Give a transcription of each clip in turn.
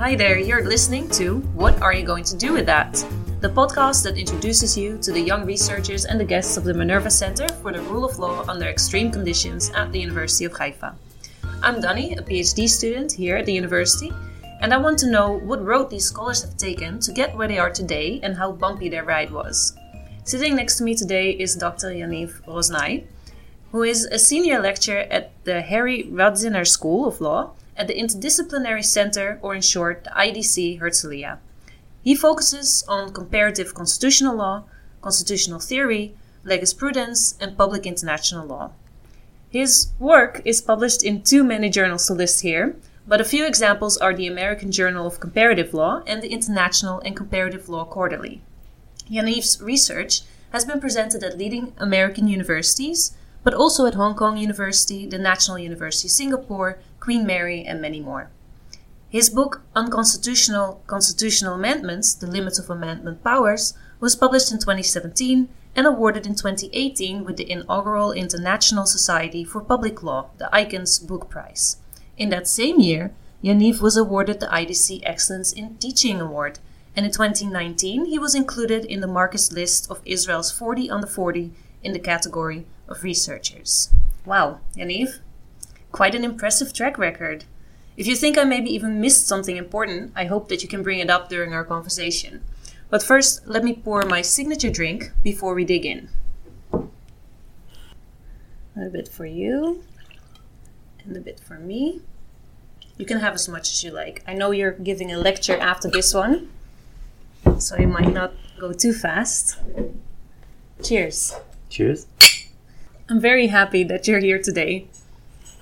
Hi there, you're listening to What Are You Going to Do with That? The podcast that introduces you to the young researchers and the guests of the Minerva Center for the Rule of Law under extreme conditions at the University of Haifa. I'm Dani, a PhD student here at the university, and I want to know what road these scholars have taken to get where they are today and how bumpy their ride was. Sitting next to me today is Dr. Yaniv Roznai, who is a senior lecturer at the Harry Radzyner School of Law at the Interdisciplinary Center, or in short, the IDC Herzliya. He focuses on comparative constitutional law, constitutional theory, jurisprudence, and public international law. His work is published in too many journals to list here, but a few examples are the American Journal of Comparative Law and the International and Comparative Law Quarterly. Yaniv's research has been presented at leading American universities, but also at Hong Kong University, the National University of Singapore, Queen Mary, and many more. His book, Unconstitutional Constitutional Amendments The Limits of Amendment Powers, was published in 2017 and awarded in 2018 with the inaugural International Society for Public Law, the ICON-S Book Prize. In that same year, Yaniv was awarded the IDC Excellence in Teaching Award, and in 2019 he was included in the Marker's list of Israel's 40 under 40 in the category of researchers. Wow, Yaniv, quite an impressive track record. If you think I maybe even missed something important, I hope that you can bring it up during our conversation. But first, let me pour my signature drink before we dig in. A bit for you, and a bit for me. You can have as much as you like. I know you're giving a lecture after this one, so you might not go too fast. Cheers. Cheers. I'm very happy that you're here today.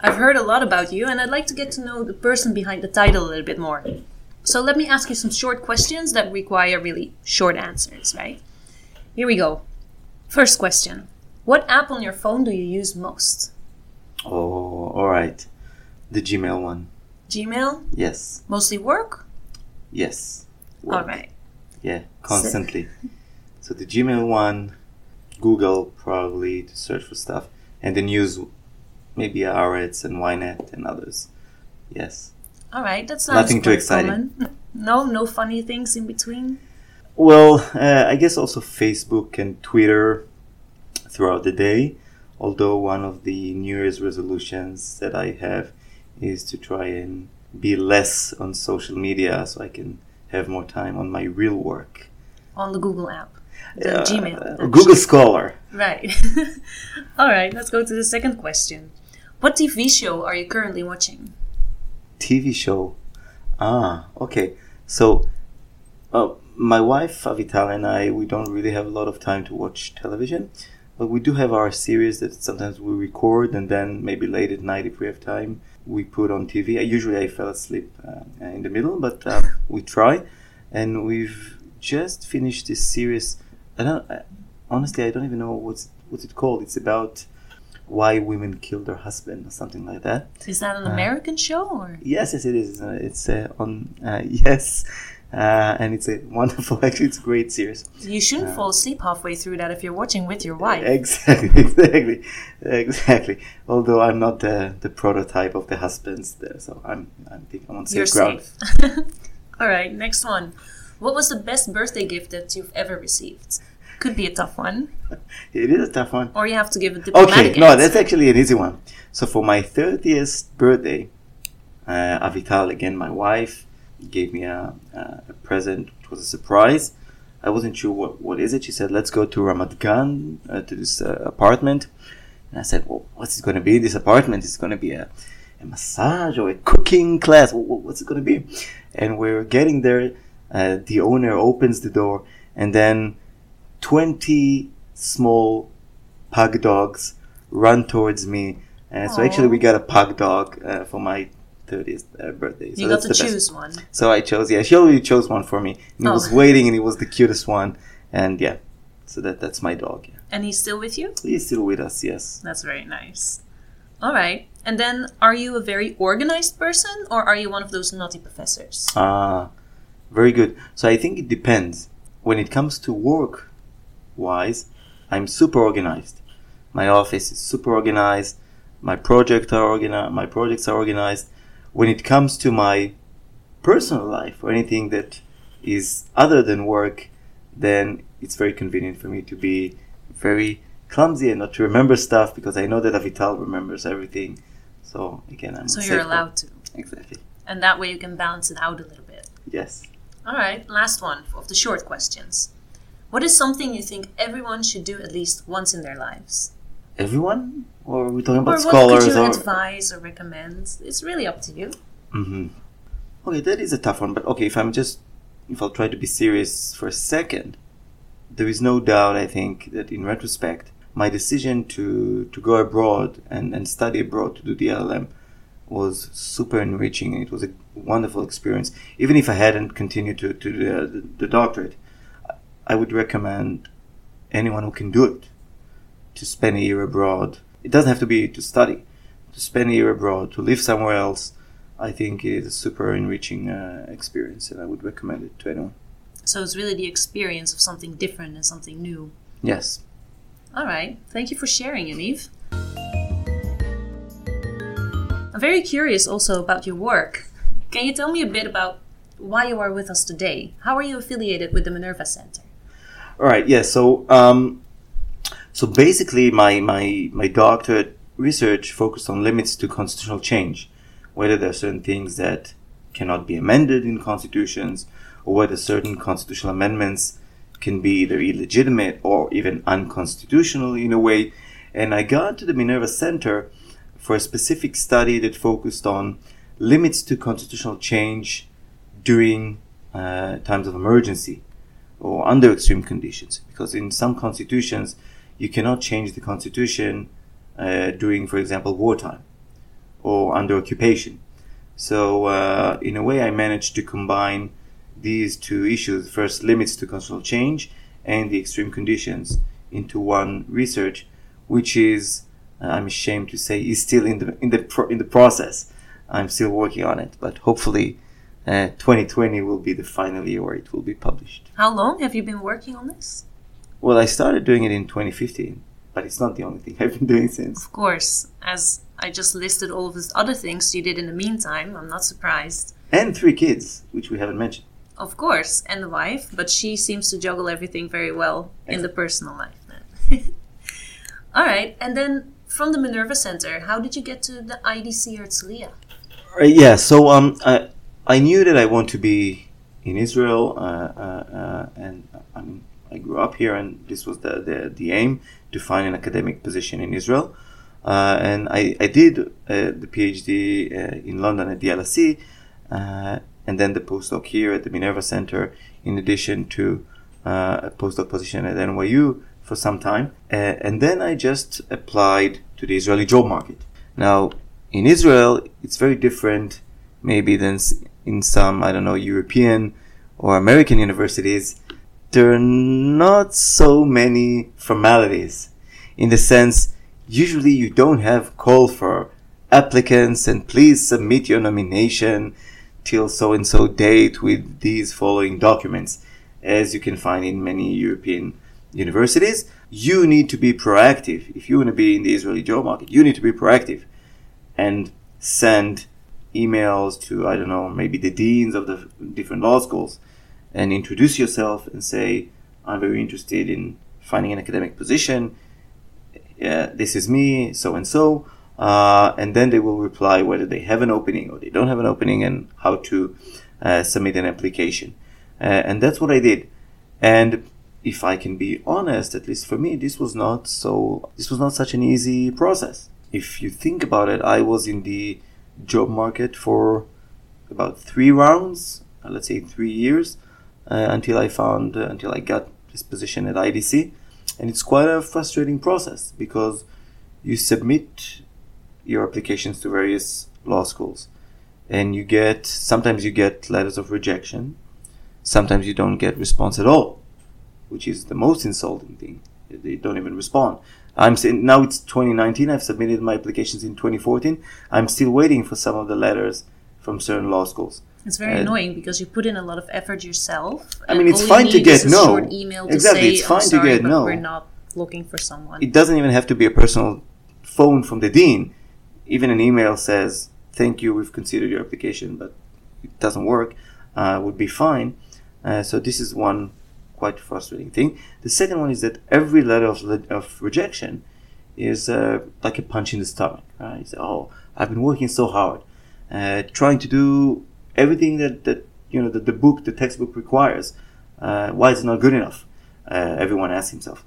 I've heard a lot about you, and I'd like to get to know the person behind the title a little bit more. So let me ask you some short questions that require really short answers, right? Here we go. First question What app on your phone do you use most? Oh, all right. The Gmail one. Gmail? Yes. Mostly work? Yes. All Work. right. Yeah, constantly. so the Gmail one, Google probably to search for stuff, and the news, maybe Haaretz and Ynet and others. Yes. All right, that sounds Nothing too exciting. common. No, no funny things in between. Well, uh, I guess also Facebook and Twitter throughout the day. Although one of the New Year's resolutions that I have is to try and be less on social media so I can have more time on my real work. On the Google app, the Uh, Gmail. Google Scholar. Right. All right, let's go to the second question. What TV show are you currently watching? TV show. Ah, okay. So, uh, my wife Avital and I, we don't really have a lot of time to watch television, but we do have our series that sometimes we record, and then maybe late at night, if we have time, we put on TV. I, usually, I fell asleep uh, in the middle, but uh, we try, and we've just finished this series. I don't I, honestly, I don't even know what's what's it called. It's about why women kill their husband or something like that. Is that an Uh, American show or? Yes, yes, it is. Uh, it's uh, on. Uh, yes, uh, and it's a wonderful. Actually, it's a great series. You shouldn't Uh, fall asleep halfway through that if you're watching with your wife. Exactly, exactly, exactly. Although I'm not the, the prototype of the husbands there, so I'm I think I'm on safe You're ground. safe. All right, next one. What was the best birthday gift that you've ever received? Could be a tough one, It is a tough one. or you have to give a diplomatic Okay, no, that's actually an easy one. So for my 30th birthday, uh, Avital, again, my wife, gave me a, a, present. which was a surprise. I wasn't sure what, what is it. She said, let's go to Ramat Gan, uh, to this uh, apartment. And I said, well, what's it going to be this apartment? Is going to be a, a massage or a cooking class? Wh- wh- What's it going to be? And we're getting there. Uh, the owner opens the door and then 20 small pug dogs run towards me. Uh, so actually, we got a pug dog uh, for my 30th uh, birthday. So you got to the best. choose one. So I chose. Yeah, she already chose one for me. And he Oh. was waiting, and he was the cutest one. And yeah, so that that's my dog. Yeah. And he's still with you? He's still with us. Yes. That's very nice. All right. And then, are you a very organized person, or are you one of those naughty professors? Ah, very good. So I think it depends. When it comes to work wise, I'm super organized. My office is super organized. My project are organized. My projects are organized. When it comes to my personal life or anything that is other than work, then it's very convenient for me to be very clumsy and not to remember stuff because I know that Avital remembers everything. So again, I'm So you're allowed to. Exactly. And that way you can balance it out a little bit. Yes. All right, last one of the short questions. What is something you think everyone should do at least once in their lives? Everyone, or are we talking about Or about what could you or advise or recommend? It's really up to you. hmm Okay, that is a tough one. But okay, if I'm just, if I'll try to be serious for a second, there is no doubt. I think that in retrospect, my decision to to go abroad and and study abroad to do the LLM was super enriching. It was a wonderful experience. Even if I hadn't continued to to the, the doctorate, I would recommend anyone who can do it to spend a year abroad. It doesn't have to be to study. To spend a year abroad, to live somewhere else, I think is a super enriching uh, experience, and I would recommend it to anyone. So it's really the experience of something different and something new. Yes. All right. Thank you for sharing, Yaniv. I'm very curious also about your work. Can you tell me a bit about why you are with us today? How are you affiliated with the Minerva Center? All right. Yeah. So, um, so basically, my my my doctorate research focused on limits to constitutional change, whether there are certain things that cannot be amended in constitutions, or whether certain constitutional amendments can be either illegitimate or even unconstitutional in a way. And I got to the Minerva Center for a specific study that focused on limits to constitutional change during uh, times of emergency or under extreme conditions. Because in some constitutions, you cannot change the constitution uh, during, for example, wartime or under occupation. So, uh, in a way, I managed to combine these two issues first, limits to constitutional change and the extreme conditions into one research, which is, uh, I'm ashamed to say, is still in the, in, the pro- in the process. I'm still working on it, but hopefully, uh, 2020 will be the final year where it will be published. How long have you been working on this? Well, I started doing it in 2015, but it's not the only thing I've been doing since. Of course, as I just listed all of the other things you did in the meantime, I'm not surprised. And three kids, which we haven't mentioned. Of course, and the wife, but she seems to juggle everything very well in the personal life then. All right, and then from the Minerva Center, how did you get to the IDC Herzliya? Uh, yeah, so um, I, I knew that I want to be in Israel, uh, uh, uh, and I mean, I grew up here, and this was the, the, the aim to find an academic position in Israel. Uh, and I, I did uh, the PhD uh, in London at the LSE, and then the postdoc here at the Minerva Center, in addition to a postdoc position at NYU for some time. And then I just applied to the Israeli job market. Now, in Israel, it's very different, maybe than in some, I don't know, European or American universities. There are not so many formalities in the sense, usually you don't have call for applicants and please submit your nomination till so and so date with these following documents, as you can find in many European universities. You need to be proactive. If you want to be in the Israeli job market, you need to be proactive and send emails to, I don't know, maybe the deans of the different law schools and introduce yourself and say, I'm very interested in finding an academic position. This is me, so and so. Uh, and then they will reply whether they have an opening or they don't have an opening and how to uh, submit an application. Uh, and that's what I did. And if I can be honest, at least for me, this was not so, this was not such an easy process. If you think about it, I was in the job market for about three rounds, uh, let's say three years, uh, until I found, uh, until I got this position at IDC. And it's quite a frustrating process because you submit your applications to various law schools and you get, sometimes you get letters of rejection, sometimes you don't get response at all, which is the most insulting thing. They don't even respond. I'm saying now it's 2019. I've submitted my applications in 2014. I'm still waiting for some of the letters from certain law schools. It's very Uh, annoying because you put in a lot of effort yourself. I mean, it's fine to get no. Email to Exactly, say, it's "I'm fine to get no." We're not looking for someone. It doesn't even have to be a personal phone from the dean. Even an email says, "Thank you, we've considered your application, but it doesn't work, uh, would be fine. Uh, so this is one quite frustrating thing. The second one is that every letter of, of rejection is uh, like a punch in the stomach. Right? Say, oh, I've been working so hard, uh, trying to do everything that, that you know that the book, the textbook requires. Uh, why is it not good enough? Uh, everyone asks himself,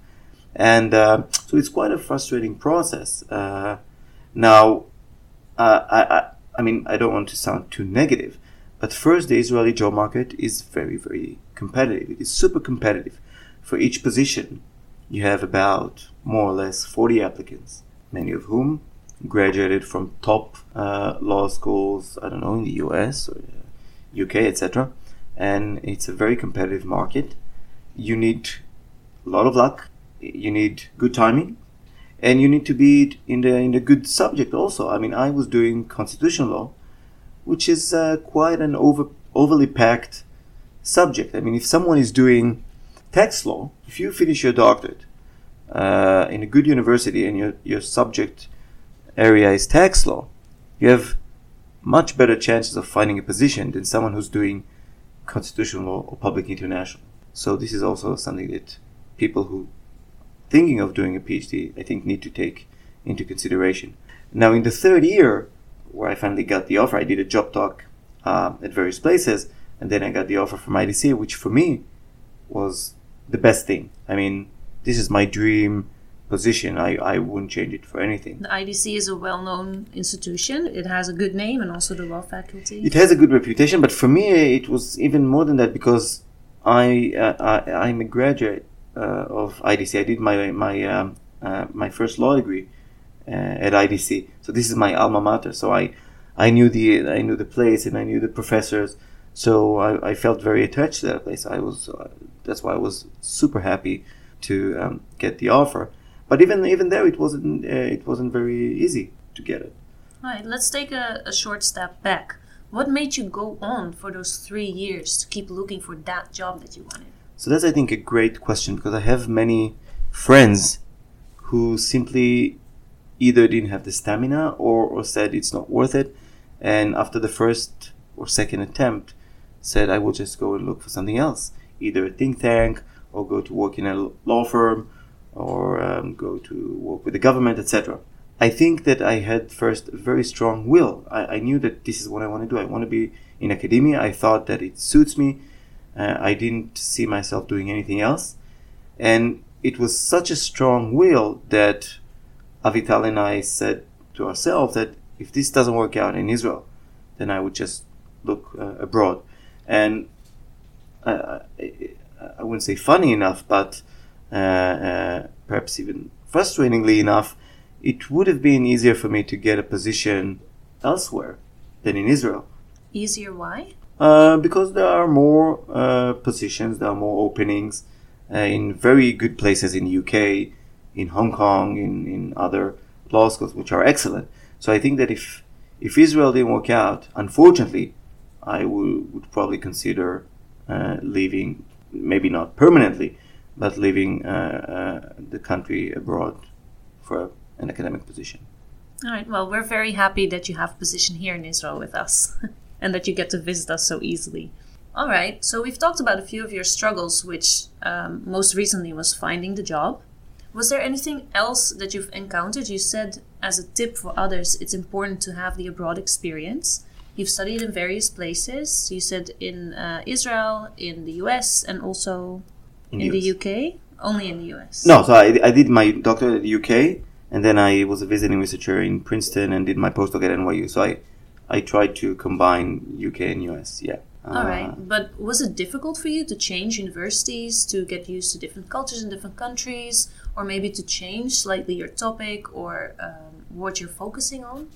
and uh, so it's quite a frustrating process. Uh, now, I, I, I mean, I don't want to sound too negative, but first, the Israeli job market is very, very competitive. It is super competitive. For each position, you have about more or less 40 applicants, many of whom graduated from top uh, law schools, I don't know, in the US or UK, uh, etc. And it's a very competitive market. You need a lot of luck, you need good timing, and you need to be in the in a good subject also. I mean, I was doing constitutional law, which is uh, quite an over overly packed subject. I mean, if someone is doing tax law, if you finish your doctorate uh, in a good university and your, your subject area is tax law, you have much better chances of finding a position than someone who's doing constitutional law or public international. So this is also something that people who thinking of doing a PhD, I think, need to take into consideration. Now, in the third year, where I finally got the offer, I did a job talk uh, at various places and then I got the offer from IDC, which for me was the best thing. I mean, this is my dream position. I, I wouldn't change it for anything. The IDC is a well known institution. It has a good name and also the law faculty. It has a good reputation, but for me, it was even more than that because I, uh, I am a graduate uh, of IDC. I did my my um, uh, my first law degree uh, at IDC, so this is my alma mater. So I I knew the I knew the place and I knew the professors. So I, I felt very attached to that place. I was uh, that's why I was super happy to um, get the offer. But even even there, it wasn't uh, it wasn't very easy to get it. All right, let's take a, a short step back. What made you go on for those three years to keep looking for that job that you wanted? So that's I think a great question because I have many friends who simply either didn't have the stamina or, or said it's not worth it, and after the first or second attempt, said I will just go and look for something else, either a think tank or go to work in a law firm or um, go to work with the government, etc. I think that I had first a very strong will. I, I, knew that this is what I want to do. I want to be in academia. I thought that it suits me. Uh, I didn't see myself doing anything else. And it was such a strong will that Avital and I said to ourselves that if this doesn't work out in Israel, then I would just look uh, abroad and uh, I wouldn't say funny enough, but uh, uh, perhaps even frustratingly enough, it would have been easier for me to get a position elsewhere than in Israel. Easier? Why? Uh, because there are more uh, positions, there are more openings uh, in very good places in the UK, in Hong Kong, in, in other law schools, which are excellent. So I think that if if Israel didn't work out, unfortunately, I would, probably consider uh, leaving, maybe not permanently, but leaving uh, uh, the country abroad for an academic position. All right. Well, we're very happy that you have a position here in Israel with us and that you get to visit us so easily. All right. So we've talked about a few of your struggles, which um, most recently was finding the job. Was there anything else that you've encountered? You said as a tip for others, it's important to have the abroad experience. You've studied in various places. You said in uh, Israel, in the US, and also in, in the, UK. Only in the US. No, so I, I did my doctorate in the UK, and then I was a visiting researcher in Princeton and did my postdoc at NYU. So I, I tried to combine UK and US. Yeah. All uh, right, but was it difficult for you to change universities to get used to different cultures in different countries, or maybe to change slightly your topic or um, what you're focusing on?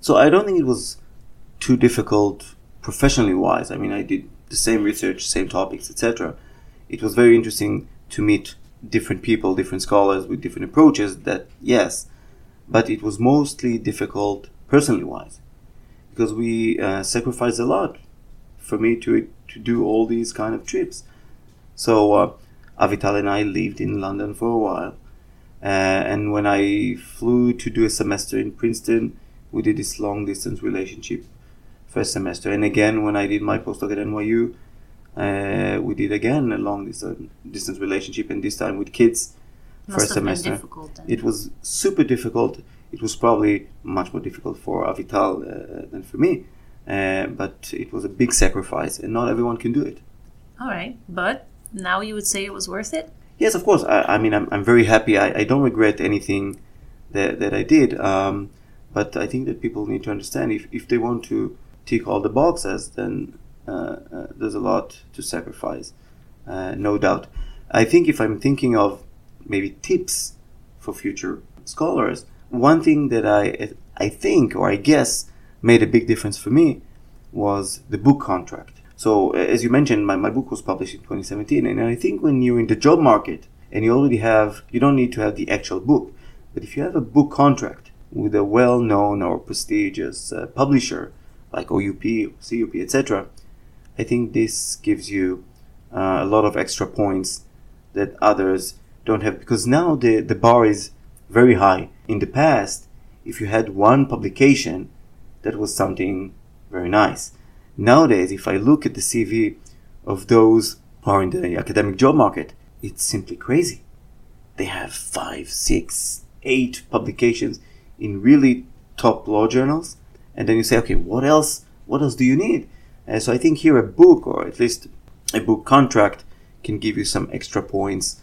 So I don't think it was too difficult professionally wise. I mean, I did the same research, same topics, etc. It was very interesting to meet different people, different scholars with different approaches. That yes, but it was mostly difficult personally wise because we uh, sacrificed a lot for me to to do all these kind of trips. So uh, Avital and I lived in London for a while, uh, and when I flew to do a semester in Princeton, we did this long distance relationship first semester. And again, when I did my postdoc at NYU, uh, we did again a long distance, distance relationship, and this time with kids. Must first semester. It was super difficult. It was probably much more difficult for Avital uh, than for me, uh, but it was a big sacrifice, and not everyone can do it. All right, but now you would say it was worth it? Yes, of course. I, I mean, I'm, I'm very happy. I, I don't regret anything that, that I did. Um, but I think that people need to understand if, if they want to tick all the boxes, then uh, uh, there's a lot to sacrifice, uh, no doubt. I think if I'm thinking of maybe tips for future scholars, one thing that I I think or I guess made a big difference for me was the book contract. So as you mentioned, my, my book was published in 2017, and I think when you're in the job market and you already have, you don't need to have the actual book, but if you have a book contract with a well-known or prestigious uh, publisher like OUP, CUP, etc., I think this gives you uh, a lot of extra points that others don't have because now the, the bar is very high. In the past, if you had one publication, that was something very nice. Nowadays, if I look at the CV of those who are in the academic job market, it's simply crazy. They have five, six, eight publications in really top law journals, and then you say, okay, what else? What else do you need? Uh, so I think here a book, or at least a book contract, can give you some extra points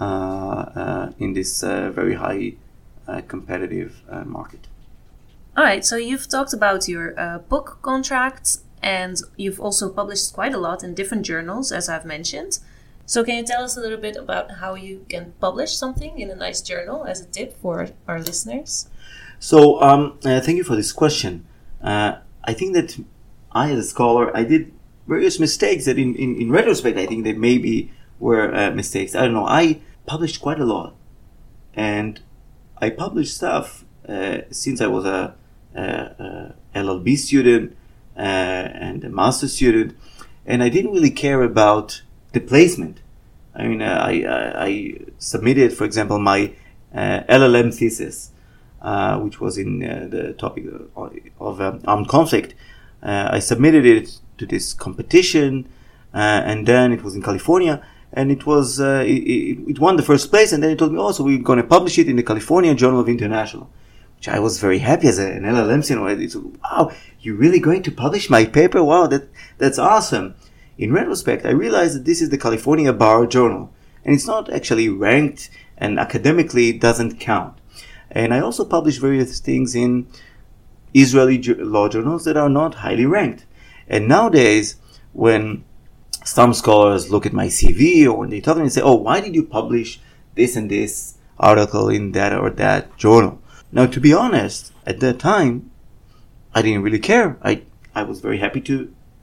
uh, uh, in this uh, very high uh, competitive uh, market. All right, so you've talked about your uh, book contracts and you've also published quite a lot in different journals, as I've mentioned. So, can you tell us a little bit about how you can publish something in a nice journal as a tip for our listeners? So, um, uh, thank you for this question. Uh, I think that I, as a scholar, I did various mistakes that, in, in, in retrospect, I think they maybe were uh, mistakes. I don't know. I published quite a lot, and I published stuff uh, since I was a, a, a LLB student uh, and a master student, and I didn't really care about the placement. I mean, uh, I, I, I submitted, for example, my uh, LLM thesis, uh, which was in uh, the topic of, of um, armed conflict. Uh, I submitted it to this competition, uh, and then it was in California, and it was it, it won the first place, and then it told me, oh, so we're going to publish it in the California Journal of International, which I was very happy as a, an LLM student. It's, wow, you're really going to publish my paper? Wow, that that's awesome. In retrospect, I realized that this is the California Bar Journal, and it's not actually ranked, and academically doesn't count. And I also publish various things in Israeli law journals that are not highly ranked. And nowadays, when some scholars look at my CV or when they talk to me and say, "Oh, why did you publish this and this article in that or that journal?" Now, to be honest, at that time, I didn't really care. I I was very happy to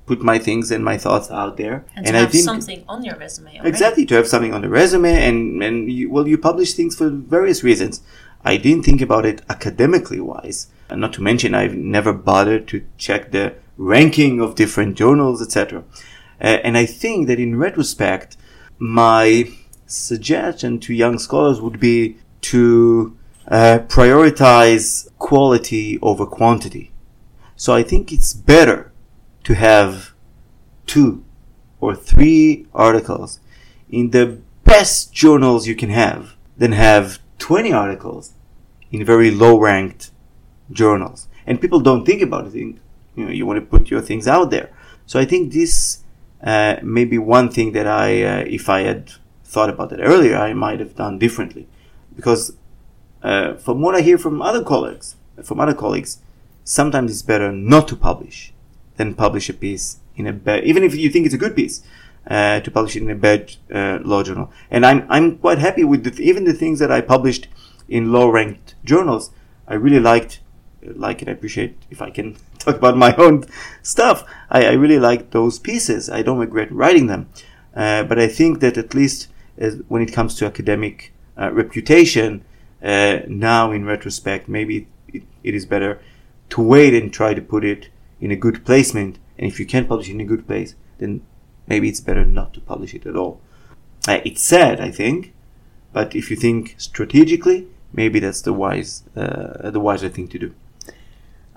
put my things and my thoughts out there, And, to I have didn't something on your resume. already. exactly to have something on the resume and and you, well, you publish things for various reasons. I didn't think about it academically wise. And not to mention, I've never bothered to check the ranking of different journals, etc. Uh, and I think that in retrospect, my suggestion to young scholars would be to uh, prioritize quality over quantity. So I think it's better to have two or three articles in the best journals you can have than have 20 articles in very low ranked journals. And people don't think about it. You know, you want to put your things out there. So I think this uh, may be one thing that I, uh, if I had thought about it earlier, I might have done differently. Because uh, from what I hear from other colleagues, from other colleagues, sometimes it's better not to publish than publish a piece in a bad, even if you think it's a good piece, uh, to publish it in a bad uh, law journal. And I'm I'm quite happy with the, even the things that I published in low ranked journals. I really liked, like and I appreciate if I can talk about my own stuff. I, I really liked those pieces. I don't regret writing them, uh, but I think that at least as, when it comes to academic uh, reputation, uh, now in retrospect, maybe it, it is better to wait and try to put it in a good placement. And if you can't publish in a good place, then maybe it's better not to publish it at all. Uh, it's sad, I think, but if you think strategically, maybe that's the wise, uh, the wiser thing to do.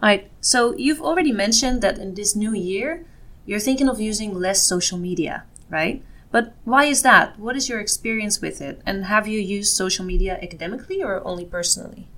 All right. So you've already mentioned that in this new year, you're thinking of using less social media, right? But why is that? What is your experience with it? And have you used social media academically or only personally?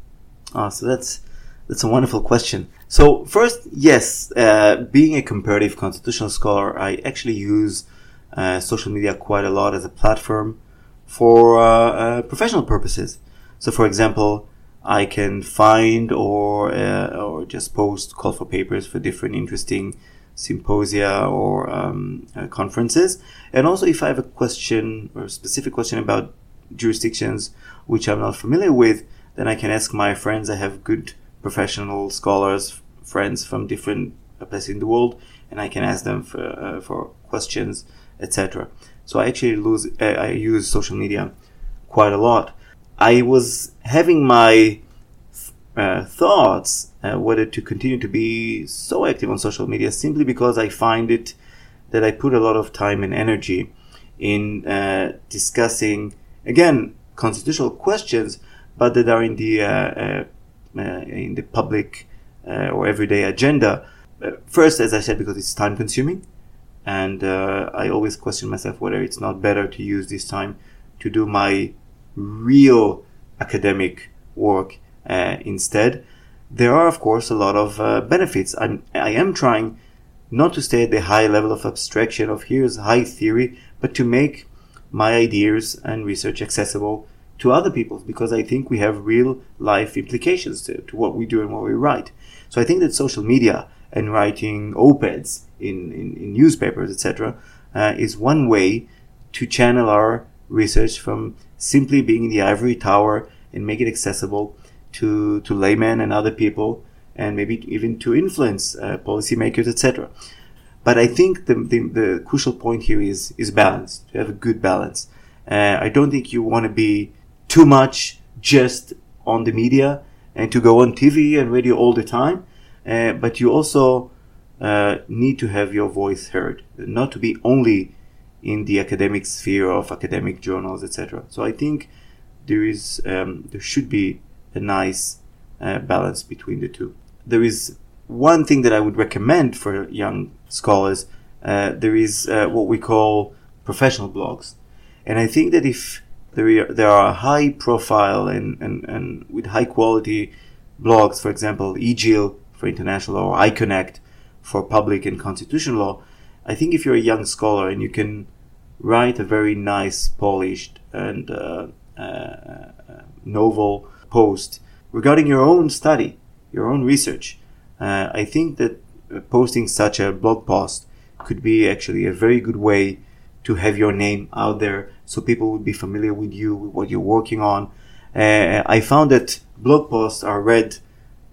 Ah, so that's that's a wonderful question. So first, yes, uh, being a comparative constitutional scholar, I actually use uh, social media quite a lot as a platform for uh, uh professional purposes. So, for example, I can find or uh, or just post call for papers for different interesting symposia or um, uh, conferences. And also, if I have a question or a specific question about jurisdictions which I'm not familiar with, then I can ask my friends. I have good professional scholars, friends from different places in the world, and I can ask them for, uh, for questions, etc. So I actually lose, uh, I use social media quite a lot. I was having my uh, thoughts uh, whether to continue to be so active on social media simply because I find it that I put a lot of time and energy in uh, discussing again constitutional questions, but that are in the uh, in the public or everyday agenda. first, as I said, because it's time consuming, and I always question myself whether it's not better to use this time to do my real academic work uh, instead. There are, of course, a lot of uh, benefits. I'm, I am trying not to stay at the high level of abstraction of here's high theory, but to make my ideas and research accessible to other people because I think we have real life implications to, to what we do and what we write. So I think that social media and writing op-eds in, in, in newspapers, etc., uh, is one way to channel our research from simply being in the ivory tower and make it accessible to, to laymen and other people, and maybe even to influence uh, policymakers, etc. But I think the, the, the, crucial point here is, is balance, to have a good balance. Uh, I don't think you want to be too much just on the media and to go on TV and radio all the time, uh, but you also uh, need to have your voice heard, not to be only in the academic sphere of academic journals, etc. So I think there is um, there should be a nice uh, balance between the two. There is one thing that I would recommend for young scholars. Uh, there is uh, what we call professional blogs, and I think that if there are, there are high profile and, and, and with high quality blogs, for example, EJIL for international law or I-CONnect for public and constitutional law, I think if you're a young scholar and you can write a very nice, polished, and uh, uh, uh novel post regarding your own study, your own research, uh, I think that posting such a blog post could be actually a very good way to have your name out there so people would be familiar with you, with what you're working on. Uh, I found that blog posts are read,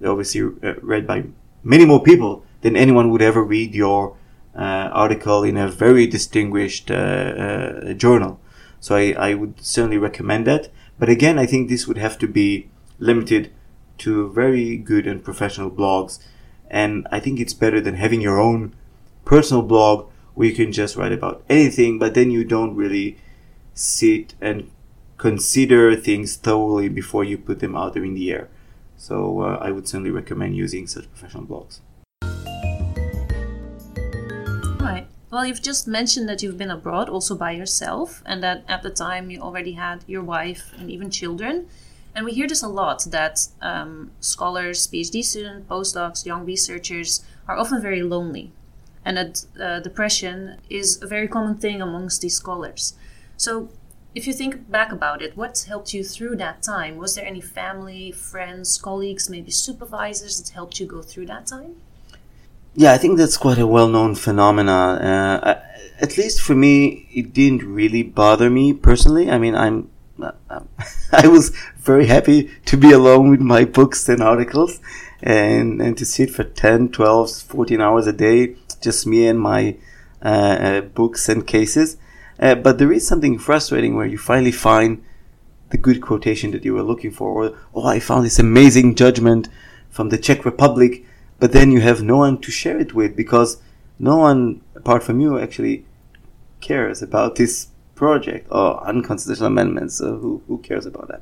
obviously uh, read by many more people than anyone would ever read your uh, article in a very distinguished uh, uh, journal. So I, I would certainly recommend that. But again, I think this would have to be limited to very good and professional blogs. And I think it's better than having your own personal blog where you can just write about anything, but then you don't really sit and consider things thoroughly before you put them out there in the air. So uh, I would certainly recommend using such professional blogs. Well, you've just mentioned that you've been abroad also by yourself, and that at the time you already had your wife and even children. And we hear this a lot that um, scholars, PhD students, postdocs, young researchers are often very lonely, and uh, depression is a very common thing amongst these scholars. So, if you think back about it, what helped you through that time? Was there any family, friends, colleagues, maybe supervisors that helped you go through that time? Yeah, I think that's quite a well-known phenomena. Uh, at least for me, it didn't really bother me personally. I mean, I'm, uh, I was very happy to be alone with my books and articles and, and to sit for 10, 12, 14 hours a day, just me and my uh, uh, books and cases. Uh, but there is something frustrating where you finally find the good quotation that you were looking for, or, oh, I found this amazing judgment from the Czech Republic but then you have no one to share it with because no one apart from you actually cares about this project or unconstitutional amendments. So who, who cares about that?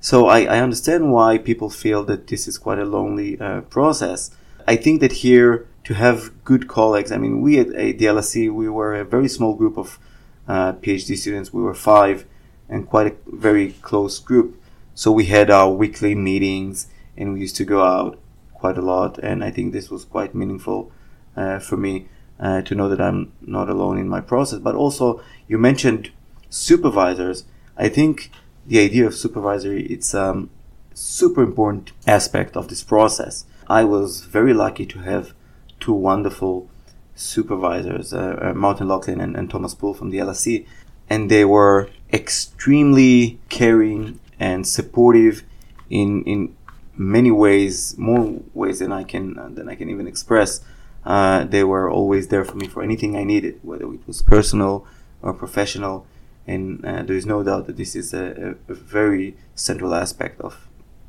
So I, I understand why people feel that this is quite a lonely uh, process. I think that here to have good colleagues, I mean, we at, at LSE, we were a very small group of uh, PhD students. We were five and quite a very close group. So we had our weekly meetings and we used to go out quite a lot. And I think this was quite meaningful uh, for me uh, to know that I'm not alone in my process. But also, you mentioned supervisors. I think the idea of supervisory it's um, super important aspect of this process. I was very lucky to have two wonderful supervisors, uh, uh, Martin Loughlin and, and, Thomas Poole from the LSE, and they were extremely caring and supportive in in many ways, more ways than I can uh, than I can even express. Uh, they were always there for me for anything I needed, whether it was personal or professional. And uh, there is no doubt that this is a, a very central aspect of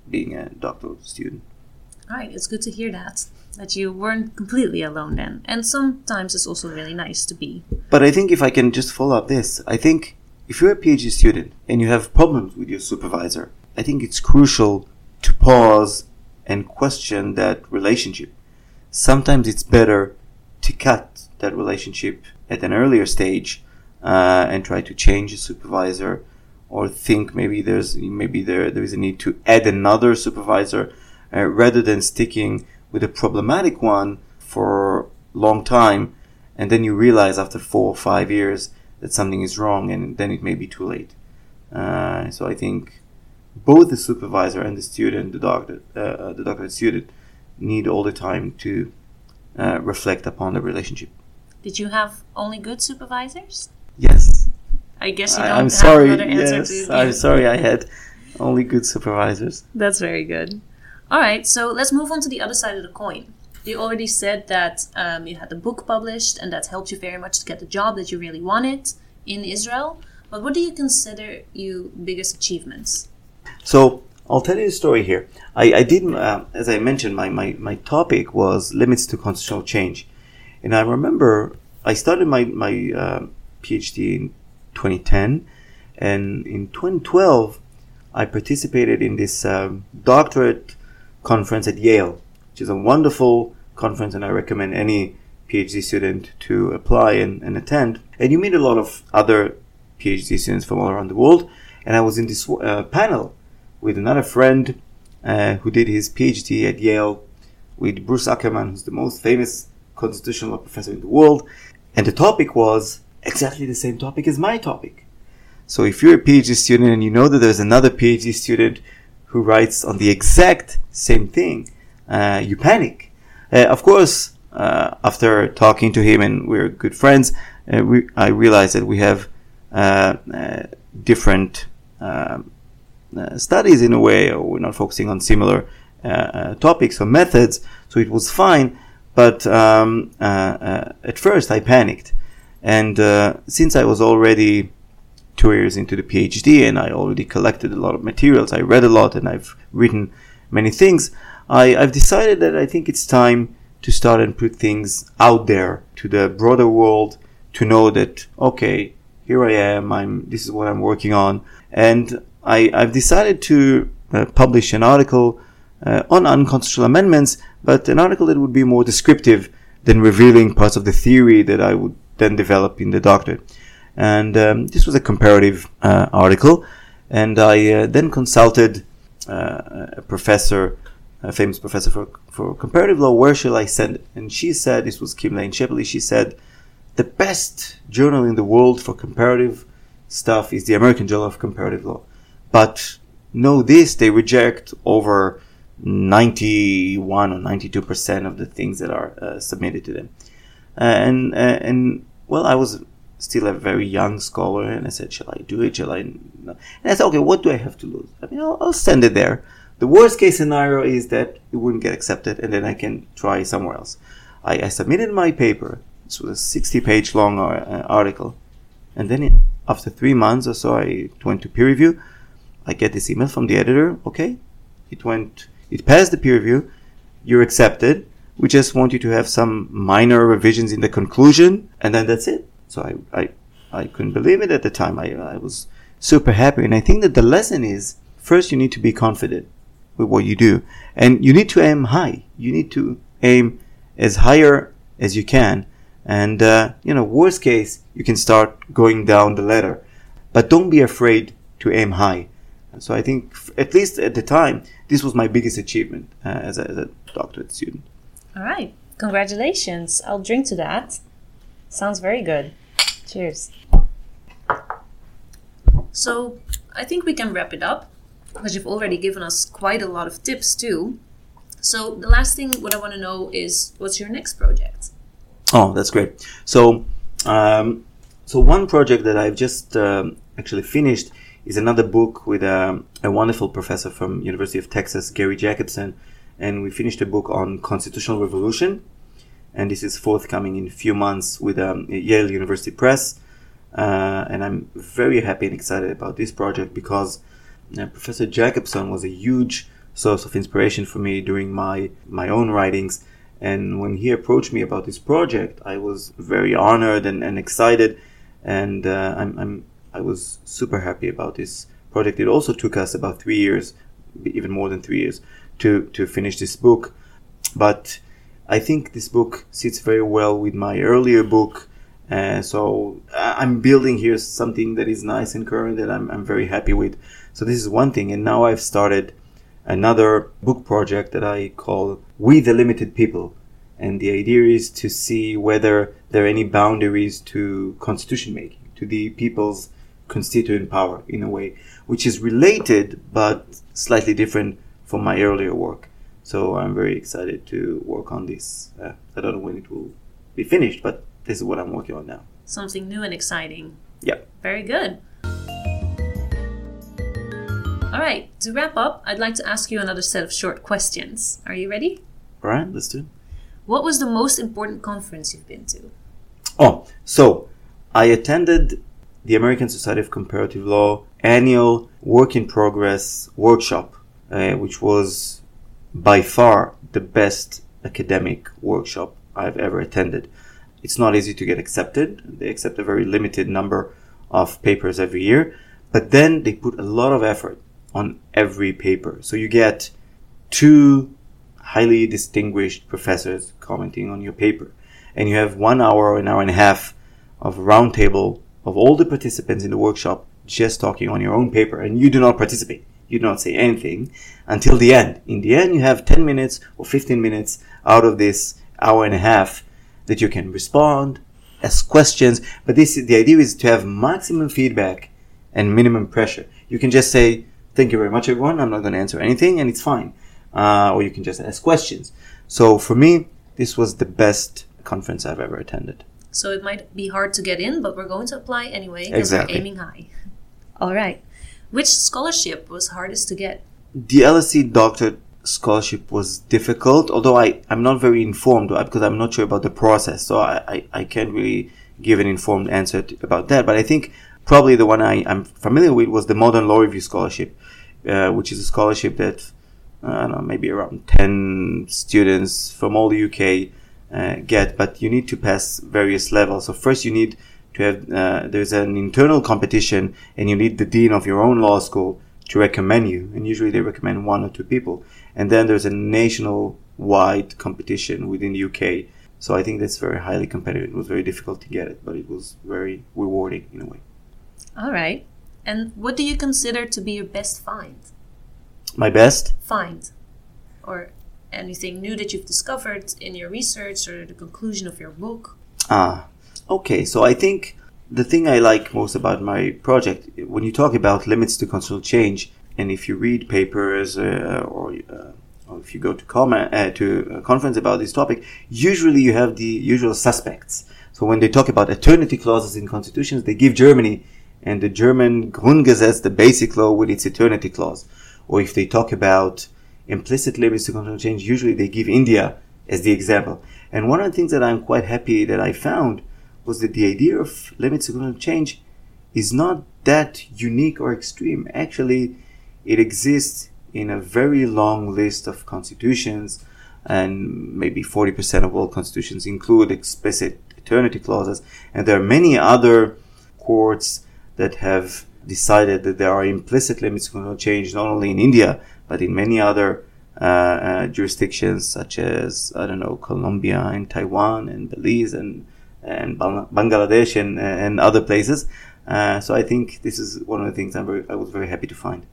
being a doctoral student. Right, it's good to hear that that you weren't completely alone then. And sometimes it's also really nice to be. But I think if I can just follow up this, I think if you're a PhD student and you have problems with your supervisor, I think it's crucial to pause and question that relationship. Sometimes it's better to cut that relationship at an earlier stage uh, and try to change a supervisor or think maybe there's maybe there there is a need to add another supervisor uh, rather than sticking with a problematic one for a long time and then you realize after four or five years that something is wrong and then it may be too late. Uh, so i think both the supervisor and the student the doctor uh, the doctor and student need all the time to uh, reflect upon the relationship. Did you have only good supervisors? Yes. I guess you don't I, am sorry. yes i'm sorry i had only good supervisors. That's very good all right, so let's move on to the other side of the coin. You already said that um, you had the book published and that helped you very much to get the job that you really wanted in Israel. But what do you consider your biggest achievements? So I'll tell you a story here. I, I did, uh, as I mentioned, my, my, my topic was limits to constitutional change. And I remember I started my, my uh, PhD in 2010. And in 2012, I participated in this um, doctorate conference at Yale, which is a wonderful conference, and I recommend any PhD student to apply and, and attend. And you meet a lot of other PhD students from all around the world. And I was in this uh, panel with another friend uh, who did his PhD at Yale with Bruce Ackerman, who's the most famous constitutional law professor in the world. And the topic was exactly the same topic as my topic. So if you're a PhD student and you know that there's another PhD student who writes on the exact same thing, uh, you panic. Uh, of course, uh, after talking to him and we're good friends, uh, we, I realized that we have uh, uh, different um, studies in a way, or we're not focusing on similar topics or methods, so it was fine. But um, at first, I panicked, and since I was already two years into the PhD and I already collected a lot of materials. I read a lot and I've written many things. I, have decided that I think it's time to start and put things out there to the broader world to know that, okay, here I am. I'm, this is what I'm working on. And I, have decided to uh, publish an article uh, on unconstitutional amendments, but an article that would be more descriptive than revealing parts of the theory that I would then develop in the doctorate. And um, this was a comparative uh, article. And I uh, then consulted uh, a professor, a famous professor for, for comparative law, where shall I send it? And she said, this was Kim Lane Scheppele, she said, the best journal in the world for comparative stuff is the American Journal of Comparative Law. But know this, they reject over 91 or 92% of the things that are uh, submitted to them. Uh, and, uh, and, well, I was still a very young scholar, and I said, "Shall I do it? Shall I?" And I said, "Okay, what do I have to lose? I mean, I'll, I'll send it there. The worst case scenario is that it wouldn't get accepted, and then I can try somewhere else." I, I submitted my paper. This was a 60-page long uh, article, and then it, after three months or so, I went to peer review. I get this email from the editor. Okay, it went, it passed the peer review. You're accepted. We just want you to have some minor revisions in the conclusion, and then that's it so I, I, I couldn't believe it at the time. I, I was super happy. And I think that the lesson is first you need to be confident with what you do and you need to aim high. You need to aim as higher as you can. And, uh, you know, worst case, you can start going down the ladder. But don't be afraid to aim high. So I think, at least at the time, this was my biggest achievement uh, as, a, as a doctorate student. All right. Congratulations. I'll drink to that. Sounds very good. Cheers. So, I think we can wrap it up because you've already given us quite a lot of tips too. So, the last thing what I want to know is what's your next project? Oh, that's great. So, um, so one project that I've just um, actually finished is another book with a, a, wonderful professor from University of Texas, Gary Jacobsohn, and we finished a book on constitutional revolution, and this is forthcoming in a few months with um, Yale University Press. Uh, and I'm very happy and excited about this project because uh, Professor Jacobsohn was a huge source of inspiration for me during my my own writings. And when he approached me about this project, I was very honored and, and excited, and uh, I'm, I'm I was super happy about this project. It also took us about three years, even more than three years, to to finish this book. But I think this book sits very well with my earlier book. Uh, so I'm building here something that is nice and current that I'm, I'm very happy with. So this is one thing. And now I've started another book project that I call We the Limited People. And the idea is to see whether there are any boundaries to constitution making, to the people's constituent power in a way, which is related but slightly different from my earlier work. So I'm very excited to work on this. Uh, I don't know when it will be finished, but this is what I'm working on now. Something new and exciting. Yeah. Very good. All right, to wrap up, I'd like to ask you another set of short questions. Are you ready? All right, let's do it. What was the most important conference you've been to? Oh, so I attended the American Society of Comparative Law annual work in progress workshop, uh, which was by far the best academic workshop I've ever attended. It's not easy to get accepted. They accept a very limited number of papers every year, but then they put a lot of effort on every paper. So you get two highly distinguished professors commenting on your paper, and you have one hour or an hour and a half of roundtable of all the participants in the workshop just talking on your own paper, and you do not participate. You do not say anything until the end. In the end, you have 10 minutes or 15 minutes out of this hour and a half that you can respond, ask questions. But this, the idea is to have maximum feedback and minimum pressure. You can just say, thank you very much, everyone. I'm not going to answer anything and it's fine. Uh, or you can just ask questions. So for me, this was the best conference I've ever attended. So it might be hard to get in, but we're going to apply anyway because exactly. we're aiming high. All right. Which scholarship was hardest to get? The LSE doctorate scholarship was difficult, although I, I'm not very informed because I'm not sure about the process. So I, I, I can't really give an informed answer to, about that. But I think probably the one I, I'm familiar with was the Modern Law Review Scholarship, uh, which is a scholarship that, uh, I don't know, maybe around 10 students from all the UK uh, get, but you need to pass various levels. So first you need to have, uh, there's an internal competition and you need the dean of your own law school to recommend you. And usually they recommend one or two people. And then there's a national wide competition within the UK. So I think that's very highly competitive. It was very difficult to get it, but it was very rewarding in a way. All right. And what do you consider to be your best find? My best? Find. Or anything new that you've discovered in your research or the conclusion of your book? Ah, okay. So I think the thing I like most about my project, when you talk about limits to constitutional change, and if you read papers uh, or, uh, or if you go to comment uh, to a conference about this topic, usually you have the usual suspects. So when they talk about eternity clauses in constitutions, they give Germany and the German Grundgesetz, the basic law with its eternity clause. Or if they talk about implicit limits to constitutional change, usually they give India as the example. And one of the things that I'm quite happy that I found was that the idea of limits to constitutional change is not that unique or extreme. Actually, it exists in a very long list of constitutions, and maybe 40% of all constitutions include explicit eternity clauses. And there are many other courts that have decided that there are implicit limits to change not only in India but in many other uh, uh, jurisdictions such as I don't know Colombia and Taiwan and Belize and and Bangladesh and and other places. Uh, so I think this is one of the things I'm very, I was very happy to find.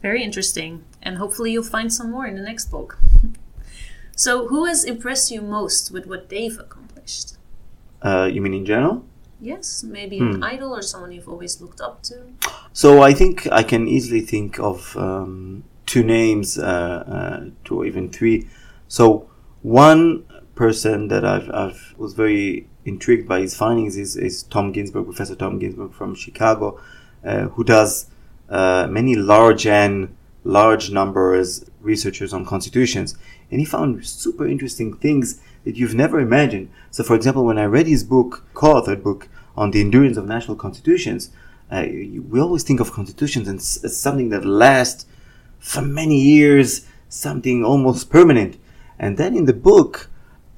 Very interesting, and hopefully you'll find some more in the next book. so, who has impressed you most with what they've accomplished? Uh, you mean in general? Yes, maybe hmm. an idol or someone you've always looked up to. So I think I can easily think of um, two names, uh, uh, two or even three. So one person that I've, I've was very intrigued by his findings is, is Tom Ginsburg, Professor Tom Ginsburg from Chicago, uh, who does uh, many large and large numbers researchers on constitutions, and he found super interesting things that you've never imagined. So, for example, when I read his book, co-authored book on the endurance of national constitutions, uh, we always think of constitutions as something that lasts for many years, something almost permanent. And then in the book,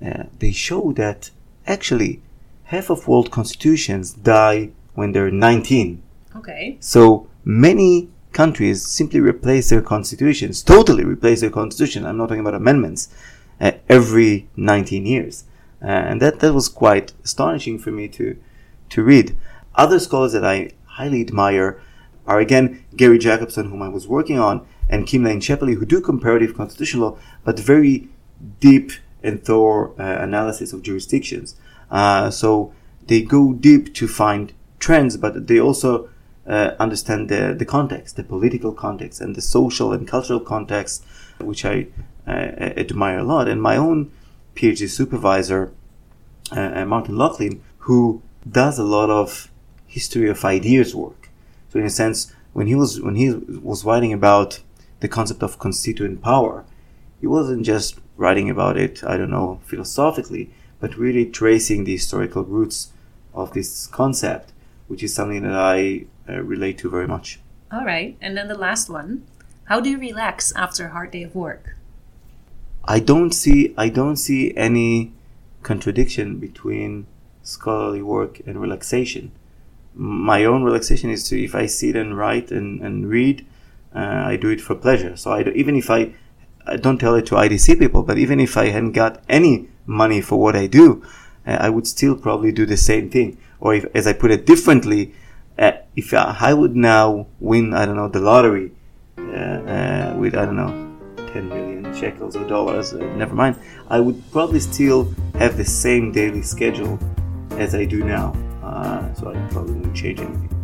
uh, they show that actually half of world constitutions die when they're 19. Okay. So many countries simply replace their constitutions, totally replace their constitution. I'm not talking about amendments, uh, every 19 years. Uh, and that, that was quite astonishing for me to, to read. Other scholars that I highly admire are again Gary Jacobsohn, whom I was working on, and Kim Lane Scheppele, who do comparative constitutional law, but very deep and thorough uh, analysis of jurisdictions. Uh, so they go deep to find trends, but they also uh, understand the, the context, the political context, and the social and cultural context, which I admire a lot. And my own PhD supervisor, Martin Loughlin, who does a lot of history of ideas work. So in a sense, when he was when he was writing about the concept of constituent power, he wasn't just writing about it, I don't know, philosophically, but really tracing the historical roots of this concept, which is something that I uh, relate to very much. All right, and then the last one: How do you relax after a hard day of work? I don't see I don't see any contradiction between scholarly work and relaxation. My own relaxation is to if I sit and write and, and read, uh, I do it for pleasure. So I do, even if I, I don't tell it to IDC people, but even if I hadn't got any money for what I do, uh, I would still probably do the same thing. Or if, as I put it differently, uh, if I would now win, I don't know, the lottery uh, uh, with I don't know, 10 million shekels or dollars, uh, never mind, I would probably still have the same daily schedule as I do now. so I probably wouldn't change anything.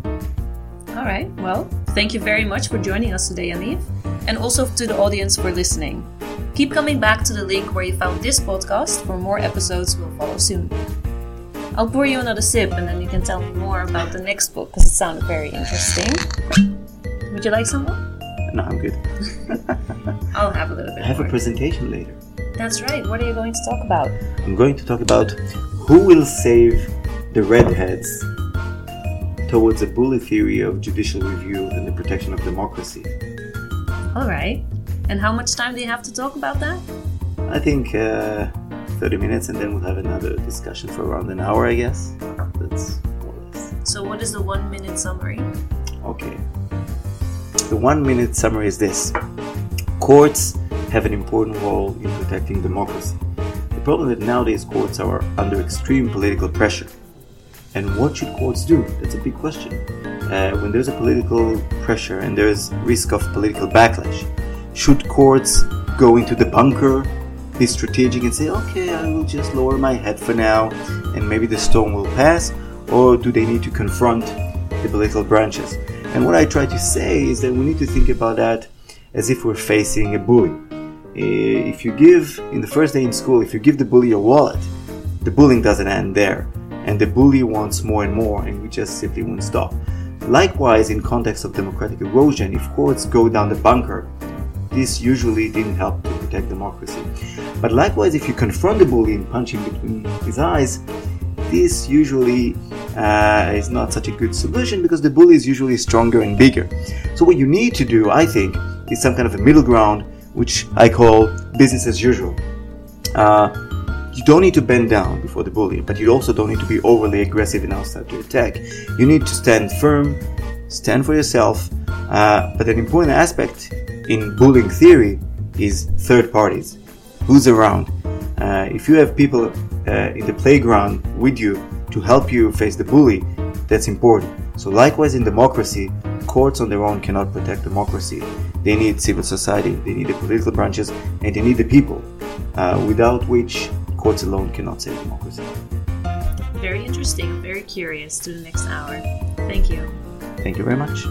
All right. Well, thank you very much for joining us today, Yaniv, and also to the audience for listening. Keep coming back to the link where you found this podcast for more episodes will follow soon. I'll pour you another sip and then you can tell me more about the next book because it sounded very interesting. Would you like some more? No, I'm good. I'll have a little bit. I have more. a presentation later. That's right. What are you going to talk about? I'm going to talk about who will save the redheads towards a bully theory of judicial review and the protection of democracy. All right. And how much time do you have to talk about that? I think uh, 30 minutes, and then we'll have another discussion for around an hour, I guess. That's more or less. So, what is the one minute summary? Okay. The one minute summary is this Courts have an important role in protecting democracy. The problem is that nowadays courts are under extreme political pressure. And what should courts do? That's a big question. Uh, when there's a political pressure and there's risk of political backlash, should courts go into the bunker, be strategic and say, okay, I will just lower my head for now and maybe the storm will pass? Or do they need to confront the political branches? And what I try to say is that we need to think about that as if we're facing a bully. Uh, if you give, in the first day in school, if you give the bully your wallet, the bullying doesn't end there and the bully wants more and more, and we just simply won't stop. Likewise, in context of democratic erosion, if courts go down the bunker, this usually didn't help to protect democracy. But likewise, if you confront the bully and punch him between his eyes, this usually uh, is not such a good solution because the bully is usually stronger and bigger. So, what you need to do, I think, is some kind of a middle ground, which I call business as usual. Uh, you don't need to bend down before the bully, but you also don't need to be overly aggressive and outside to attack. You need to stand firm, stand for yourself. Uh, but an important aspect in bullying theory is third parties. Who's around? Uh, if you have people uh, in the playground with you to help you face the bully, that's important. So, likewise, in democracy, courts on their own cannot protect democracy. They need civil society, they need the political branches, and they need the people, uh, without which courts alone cannot save democracy. Very interesting, very curious to the next hour. Thank you. Thank you very much.